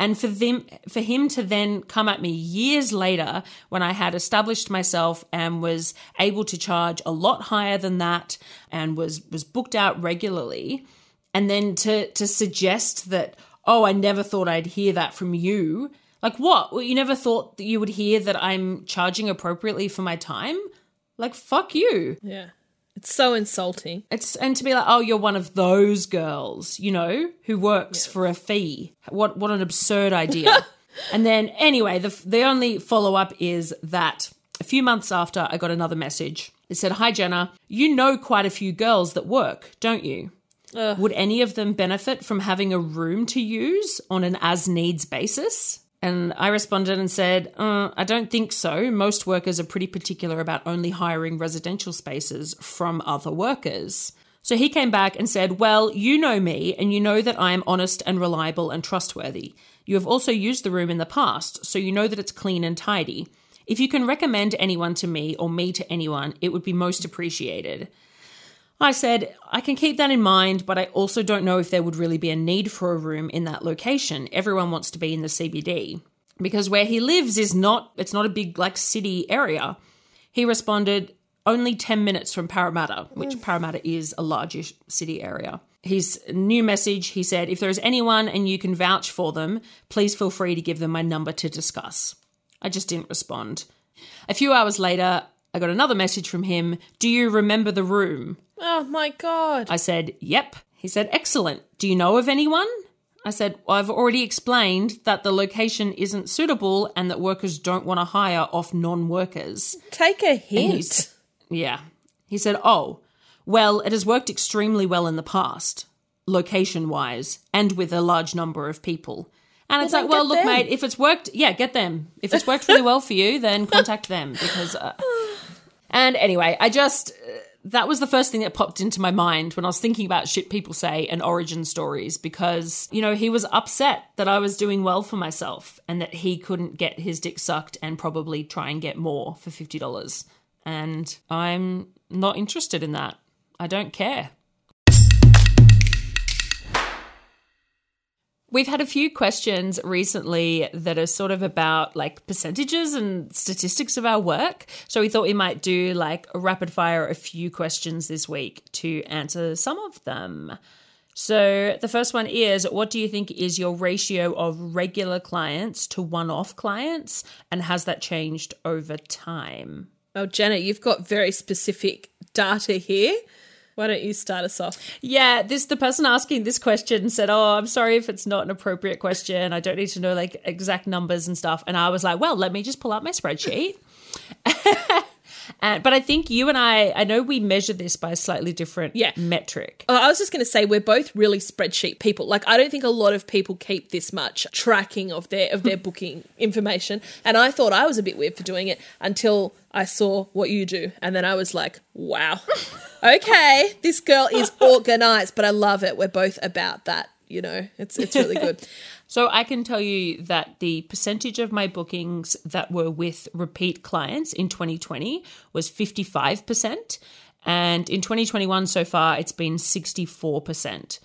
And for them for him to then come at me years later when I had established myself and was able to charge a lot higher than that and was was booked out regularly and then to to suggest that oh I never thought I'd hear that from you like what well, you never thought that you would hear that I'm charging appropriately for my time like fuck you Yeah. It's so insulting. it's and to be like, oh, you're one of those girls, you know, who works for a fee. What what an absurd idea. and then anyway, the the only follow up is that a few months after, I got another message. It said, "Hi Jenna, you know quite a few girls that work, don't you? Would any of them benefit from having a room to use on an as needs basis?" And I responded and said, uh, I don't think so. Most workers are pretty particular about only hiring residential spaces from other workers. So he came back and said, Well, you know me, and you know that I am honest and reliable and trustworthy. You have also used the room in the past, so you know that it's clean and tidy. If you can recommend anyone to me or me to anyone, it would be most appreciated. I said, I can keep that in mind, but I also don't know if there would really be a need for a room in that location. Everyone wants to be in the CBD. Because where he lives is not, it's not a big like city area. He responded, only 10 minutes from Parramatta, which Parramatta is a largish city area. His new message, he said, if there is anyone and you can vouch for them, please feel free to give them my number to discuss. I just didn't respond. A few hours later, I got another message from him. Do you remember the room? Oh my god. I said, Yep. He said, Excellent. Do you know of anyone? I said, well, I've already explained that the location isn't suitable and that workers don't want to hire off non workers. Take a hint. He's- Yeah. He said, Oh, well, it has worked extremely well in the past, location wise, and with a large number of people. And it's like, well, look, them. mate, if it's worked, yeah, get them. If it's worked really well for you, then contact them because. Uh... And anyway, I just. Uh, that was the first thing that popped into my mind when I was thinking about shit people say and origin stories because, you know, he was upset that I was doing well for myself and that he couldn't get his dick sucked and probably try and get more for $50. And I'm not interested in that. I don't care. We've had a few questions recently that are sort of about like percentages and statistics of our work. So we thought we might do like a rapid fire a few questions this week to answer some of them. So the first one is what do you think is your ratio of regular clients to one off clients and has that changed over time? Well, Janet, you've got very specific data here. Why don't you start us off? Yeah, this the person asking this question said, "Oh, I'm sorry if it's not an appropriate question. I don't need to know like exact numbers and stuff." And I was like, "Well, let me just pull out my spreadsheet." and, but I think you and I, I know we measure this by a slightly different Yeah. metric. Oh, I was just going to say we're both really spreadsheet people. Like I don't think a lot of people keep this much tracking of their of their booking information. And I thought I was a bit weird for doing it until I saw what you do, and then I was like, wow, okay, this girl is organized. But I love it. We're both about that. You know, it's it's really good. So I can tell you that the percentage of my bookings that were with repeat clients in 2020 was 55%. And in 2021 so far, it's been 64%.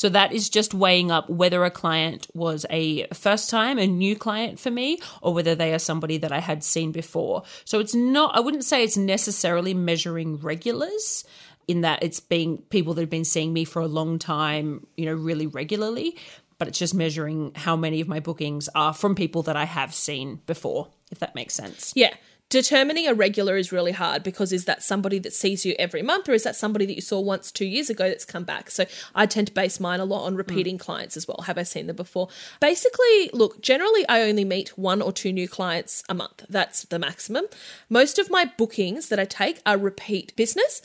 So that is just weighing up whether a client was a first time, a new client for me, or whether they are somebody that I had seen before. So it's not, I wouldn't say it's necessarily measuring regulars in that it's being people that have been seeing me for a long time, you know, really regularly, but it's just measuring how many of my bookings are from people that I have seen before, if that makes sense. Yeah. Determining a regular is really hard because is that somebody that sees you every month or is that somebody that you saw once two years ago that's come back? So i tend to base mine a lot on repeating mm. clients as well. Have i seen them before? Basically look generally i only meet one or two new clients a month. That's the maximum. Most of my bookings that i take are repeat business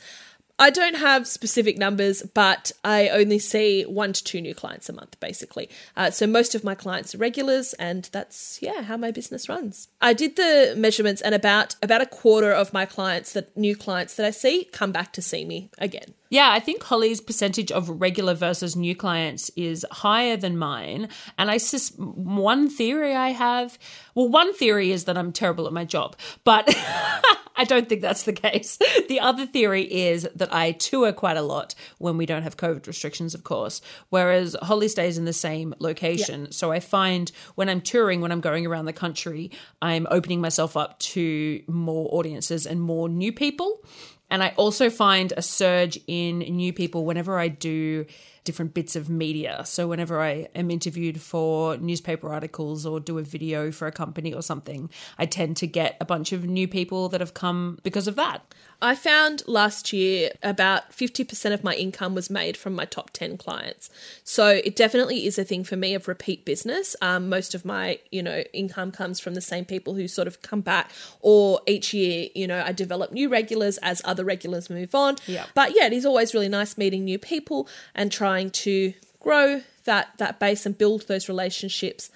I don't have specific numbers, but I only see one to two new clients a month, basically. Uh, so most of my clients are regulars, and that's yeah how my business runs. I did the measurements, and about about a quarter of my clients, that new clients that I see, come back to see me again. Yeah, I think Holly's percentage of regular versus new clients is higher than mine. And I sus- one theory I have, well, one theory is that I'm terrible at my job, but I don't think that's the case. The other theory is that I tour quite a lot when we don't have COVID restrictions, of course, whereas Holly stays in the same location. Yeah. So I find when I'm touring, when I'm going around the country, I'm opening myself up to more audiences and more new people. And I also find a surge in new people whenever I do different bits of media. So whenever I am interviewed for newspaper articles or do a video for a company or something, I tend to get a bunch of new people that have come because of that. I found last year about 50% of my income was made from my top 10 clients. So it definitely is a thing for me of repeat business. Um, most of my, you know, income comes from the same people who sort of come back or each year, you know, I develop new regulars as other regulars move on. Yeah. But yeah, it is always really nice meeting new people and trying to grow that that base and build those relationships.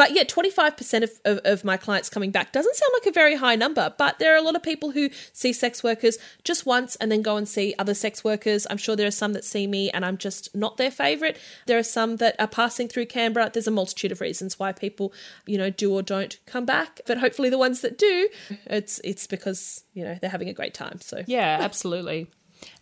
But yet, 25% of, of, of, my clients coming back doesn't sound like a very high number, but there are a lot of people who see sex workers just once and then go and see other sex workers. I'm sure there are some that see me and I'm just not their favourite. There are some that are passing through Canberra. There's a multitude of reasons why people, you know, do or don't come back. But hopefully the ones that do, it's it's because, you know, they're having a great time. So Yeah, absolutely.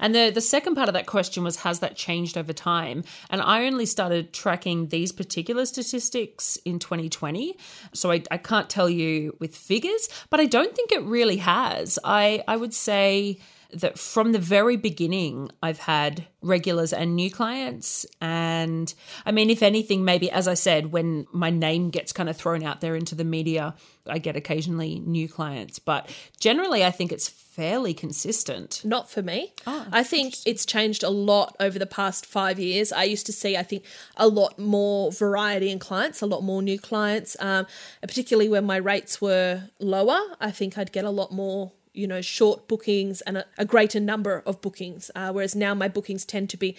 And the, the second part of that question was Has that changed over time? And I only started tracking these particular statistics in 2020. So I, I can't tell you with figures, but I don't think it really has. I, I would say that from the very beginning, I've had regulars and new clients. And I mean, if anything, maybe as I said, when my name gets kind of thrown out there into the media, I get occasionally new clients. But generally, I think it's fairly consistent. Not for me. Oh, I think it's changed a lot over the past five years. I used to see, I think, a lot more variety in clients, a lot more new clients, um, particularly when my rates were lower. I think I'd get a lot more you know short bookings and a, a greater number of bookings uh, whereas now my bookings tend to be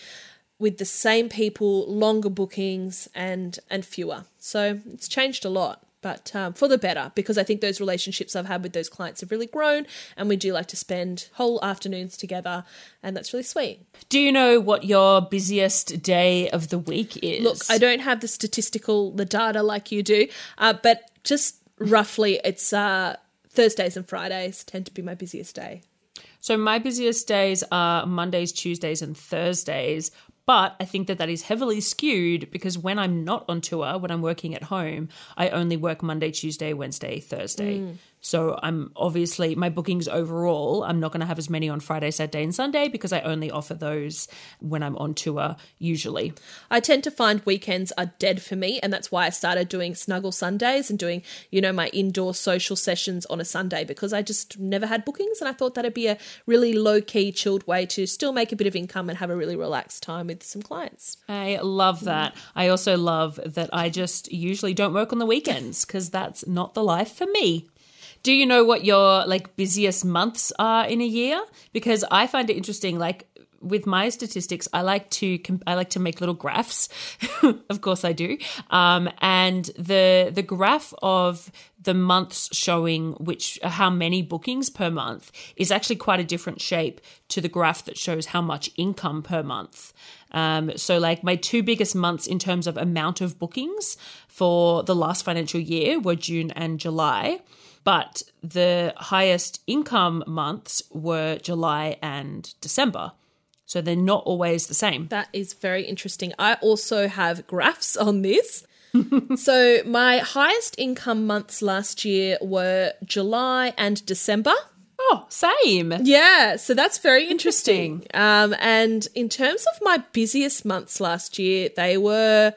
with the same people longer bookings and and fewer so it's changed a lot but um, for the better because I think those relationships I've had with those clients have really grown, and we do like to spend whole afternoons together, and that's really sweet. Do you know what your busiest day of the week is? Look, I don't have the statistical the data like you do, uh, but just roughly, it's uh, Thursdays and Fridays tend to be my busiest day. So my busiest days are Mondays, Tuesdays, and Thursdays. But I think that that is heavily skewed because when I'm not on tour, when I'm working at home, I only work Monday, Tuesday, Wednesday, Thursday. Mm. So I'm obviously my bookings overall, I'm not going to have as many on Friday, Saturday, and Sunday because I only offer those when I'm on tour usually. I tend to find weekends are dead for me, and that's why I started doing snuggle Sundays and doing, you know, my indoor social sessions on a Sunday because I just never had bookings and I thought that'd be a really low key, chilled way to still make a bit of income and have a really relaxed time with some clients. I love that. I also love that I just usually don't work on the weekends because that's not the life for me. Do you know what your like busiest months are in a year? Because I find it interesting. Like with my statistics, I like to I like to make little graphs. of course, I do. Um, and the the graph of the months showing which how many bookings per month is actually quite a different shape to the graph that shows how much income per month. Um, so, like my two biggest months in terms of amount of bookings for the last financial year were June and July but the highest income months were July and December. So they're not always the same. That is very interesting. I also have graphs on this. so my highest income months last year were July and December. Oh, same. Yeah, so that's very interesting. interesting. Um, and in terms of my busiest months last year, they were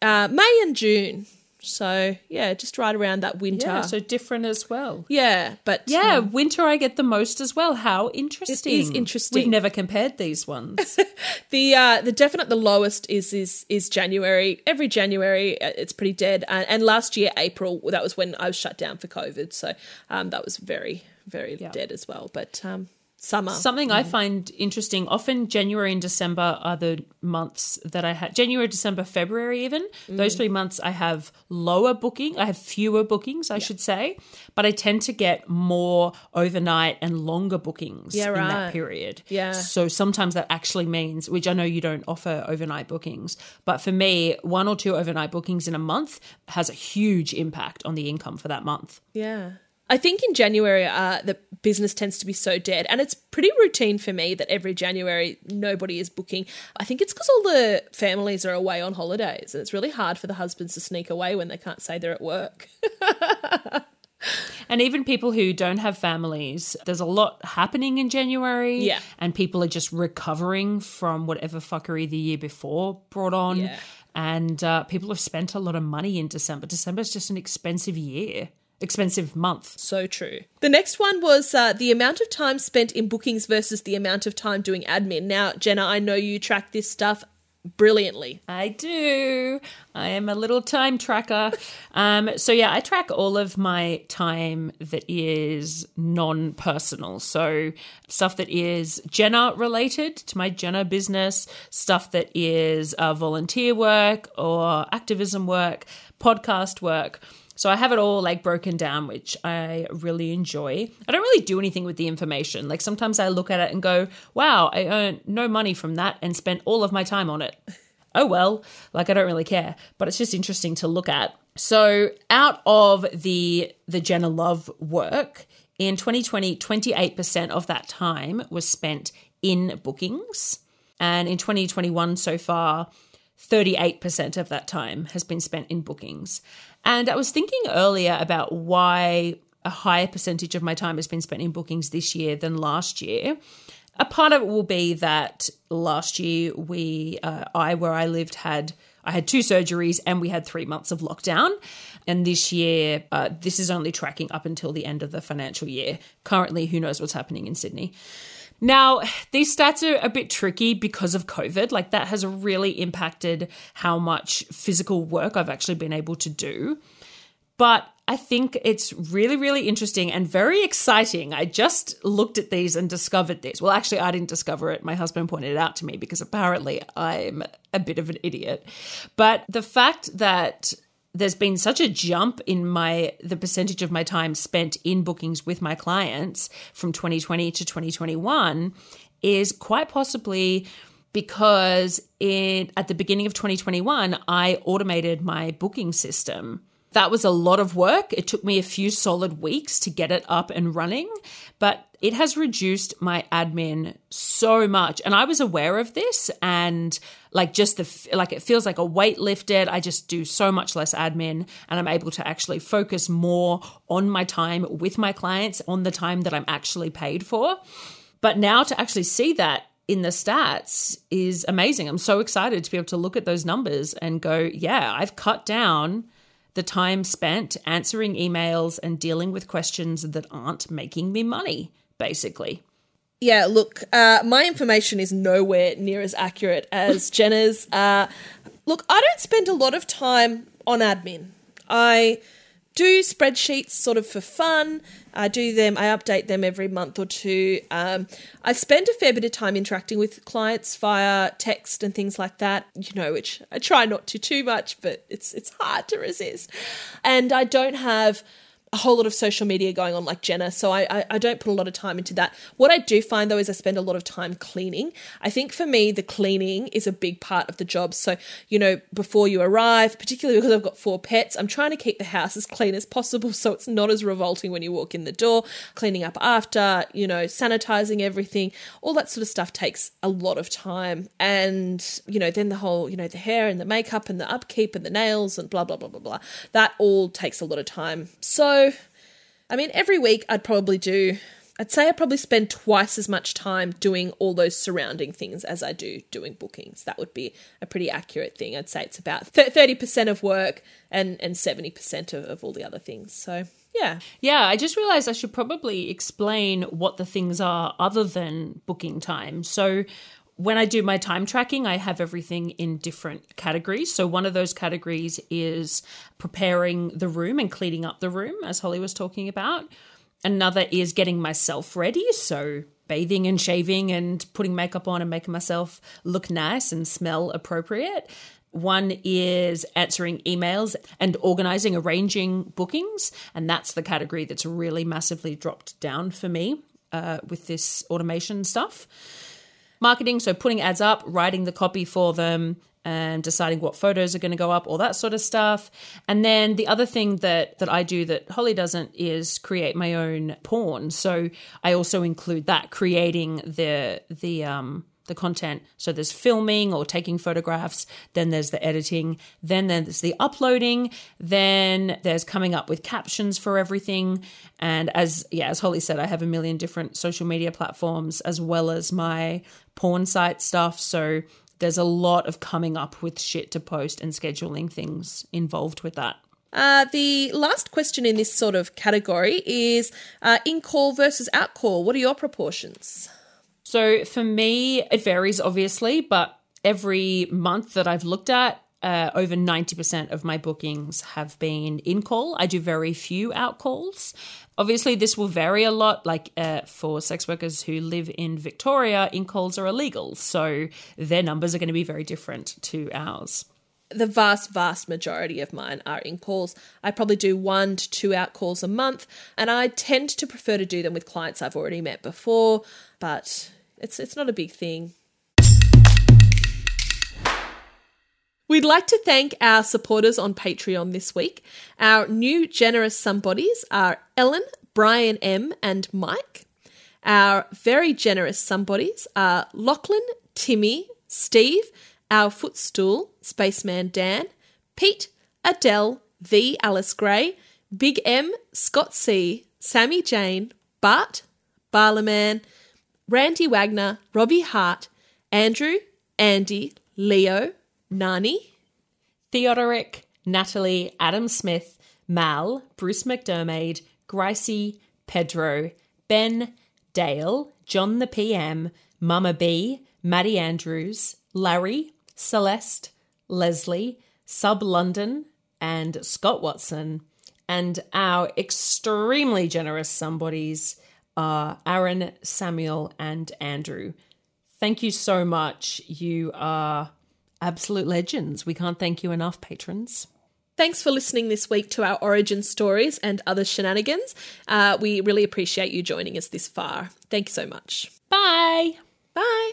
uh, May and June So yeah, just right around that winter. Yeah, so different as well. Yeah, but Yeah, um, winter I get the most as well. How interesting. interesting. We've never compared these ones. the uh, the definite the lowest is is is January. Every January uh, it's pretty dead, and, and last year April that was when I was shut down for COVID. So um, that was very very dead as well. But um, summer, Something I mm-hmm. find interesting, often January and December are the months that I have January, December, February even. Mm. Those three months I have lower booking. I have fewer bookings, I should say, but I tend to get more overnight and longer bookings Yeah, in that period. Yeah. So sometimes that actually means, which I know you don't offer overnight bookings, but for me, one or two overnight bookings in a month has a huge impact on the income for that month. Yeah. I think in January, uh, the business tends to be so dead, and it's pretty routine for me that every January nobody is booking. I think it's because all the families are away on holidays, and it's really hard for the husbands to sneak away when they can't say they're at work. And even people who don't have families, there's a lot happening in January. Yeah. And people are just recovering from whatever fuckery the year before brought on. Yeah. And uh, people have spent a lot of money in December. December's just an expensive year, expensive month. So true. The next one was uh, the amount of time spent in bookings versus the amount of time doing admin. Now, Jenna, I know you track this stuff brilliantly. I do. I am a little time tracker. Um, so yeah, I track all of my time that is non-personal. So stuff that is Jenna related to my Jenna business, stuff that is uh, volunteer work or activism work, podcast work. So I have it all like broken down, which I really enjoy. I don't really do anything with the information. Like sometimes I look at it and go, wow, I earned no money from that and spent all of my time on it. Oh well, like I don't really care, but it's just interesting to look at. So out of the the Jenna Love work, in 2020, 28% of that time was spent in bookings. And in 2021 so far, 38% of that time has been spent in bookings. And I was thinking earlier about why a higher percentage of my time has been spent in bookings this year than last year. A part of it will be that last year we, uh, I where I lived, had I had two surgeries and we had three months of lockdown. And this year, uh, this is only tracking up until the end of the financial year. Currently, who knows what's happening in Sydney? Now, these stats are a bit tricky because of COVID. Like, that has really impacted how much physical work I've actually been able to do. But I think it's really, really interesting and very exciting. I just looked at these and discovered this. Well, actually, I didn't discover it. My husband pointed it out to me because apparently I'm a bit of an idiot. But the fact that there's been such a jump in my the percentage of my time spent in bookings with my clients from 2020 to 2021 is quite possibly because in at the beginning of 2021 I automated my booking system. That was a lot of work. It took me a few solid weeks to get it up and running, but it has reduced my admin so much. And I was aware of this and like just the like it feels like a weight lifted. I just do so much less admin and I'm able to actually focus more on my time with my clients on the time that I'm actually paid for. But now to actually see that in the stats is amazing. I'm so excited to be able to look at those numbers and go, yeah, I've cut down the time spent answering emails and dealing with questions that aren't making me money, basically. Yeah, look, uh, my information is nowhere near as accurate as Jenna's. Uh, look, I don't spend a lot of time on admin. I do spreadsheets sort of for fun. I do them, I update them every month or two. Um, I spend a fair bit of time interacting with clients via text and things like that, you know, which I try not to too much, but it's it's hard to resist. And I don't have a whole lot of social media going on like Jenna, so I, I, I don't put a lot of time into that. What I do find though is I spend a lot of time cleaning. I think for me, the cleaning is a big part of the job. So, you know, before you arrive, particularly because I've got four pets, I'm trying to keep the house as clean as possible so it's not as revolting when you walk in the door, cleaning up after, you know, sanitizing everything, all that sort of stuff takes a lot of time. And, you know, then the whole, you know, the hair and the makeup and the upkeep and the nails and blah, blah, blah, blah, blah. That all takes a lot of time. So, I mean, every week I'd probably do I'd say I probably spend twice as much time doing all those surrounding things as I do doing bookings. That would be a pretty accurate thing. I'd say it's about thirty percent of work and and seventy percent of, of all the other things. So yeah. Yeah, I just realized I should probably explain what the things are other than booking time. So when I do my time tracking, I have everything in different categories. So one of those categories is preparing the room and cleaning up the room, as Holly was talking about. Another is getting myself ready. So bathing and shaving and putting makeup on and making myself look nice and smell appropriate. One is answering emails and organizing, arranging bookings. And that's the category that's really massively dropped down for me uh, with this automation stuff. Marketing, so putting ads up, writing the copy for them, and deciding what photos are going to go up, all that sort of stuff. And then the other thing that that I do that Holly doesn't is create my own porn. So I also include that creating the the um the content. So there's filming or taking photographs, then there's the editing, then there's the uploading, then there's coming up with captions for everything. And as yeah, as Holly said, I have a million different social media platforms as well as my porn site stuff. So there's a lot of coming up with shit to post and scheduling things involved with that. Uh, the last question in this sort of category is uh, in call versus out call. What are your proportions? So for me, it varies obviously, but every month that I've looked at, uh, over 90% of my bookings have been in call. I do very few out calls. Obviously, this will vary a lot. Like uh, for sex workers who live in Victoria, in calls are illegal. So their numbers are going to be very different to ours. The vast, vast majority of mine are in calls. I probably do one to two out calls a month, and I tend to prefer to do them with clients I've already met before, but it's, it's not a big thing. We'd like to thank our supporters on Patreon this week. Our new generous somebodies are Ellen, Brian M, and Mike. Our very generous somebodies are Lachlan, Timmy, Steve, our footstool, Spaceman Dan, Pete, Adele, the Alice Gray, Big M, Scott C, Sammy Jane, Bart, Barlaman, Randy Wagner, Robbie Hart, Andrew, Andy, Leo, Nani, Theodoric, Natalie, Adam Smith, Mal, Bruce McDermott, Gricey, Pedro, Ben, Dale, John the PM, Mama B, Maddie Andrews, Larry, Celeste, Leslie, Sub London, and Scott Watson. And our extremely generous somebodies are Aaron, Samuel, and Andrew. Thank you so much. You are absolute legends. We can't thank you enough, patrons. Thanks for listening this week to our origin stories and other shenanigans. Uh, we really appreciate you joining us this far. Thank you so much. Bye. Bye.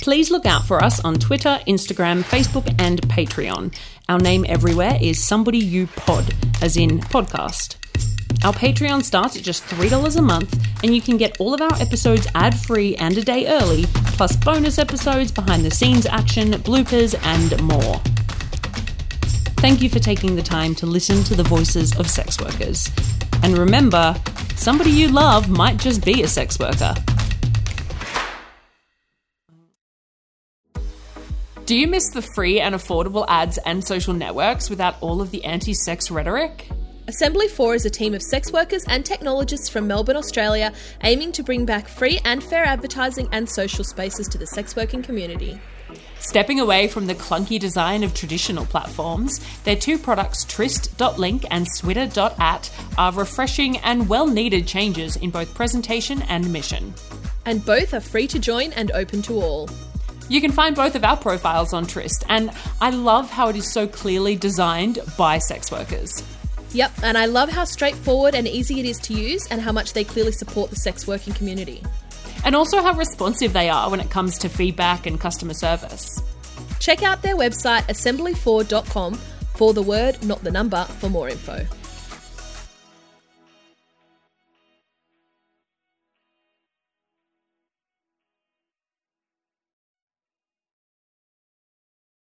Please look out for us on Twitter, Instagram, Facebook, and Patreon. Our name everywhere is Somebody You Pod, as in podcast. Our Patreon starts at just $3 a month, and you can get all of our episodes ad free and a day early, plus bonus episodes, behind the scenes action, bloopers, and more. Thank you for taking the time to listen to the voices of sex workers. And remember, somebody you love might just be a sex worker. Do you miss the free and affordable ads and social networks without all of the anti sex rhetoric? Assembly 4 is a team of sex workers and technologists from Melbourne, Australia, aiming to bring back free and fair advertising and social spaces to the sex working community. Stepping away from the clunky design of traditional platforms, their two products, Tryst.link and Switter.at, are refreshing and well needed changes in both presentation and mission. And both are free to join and open to all. You can find both of our profiles on Tryst, and I love how it is so clearly designed by sex workers. Yep, and I love how straightforward and easy it is to use and how much they clearly support the sex working community. And also how responsive they are when it comes to feedback and customer service. Check out their website assemblyfour.com four the word, not the number, for more info.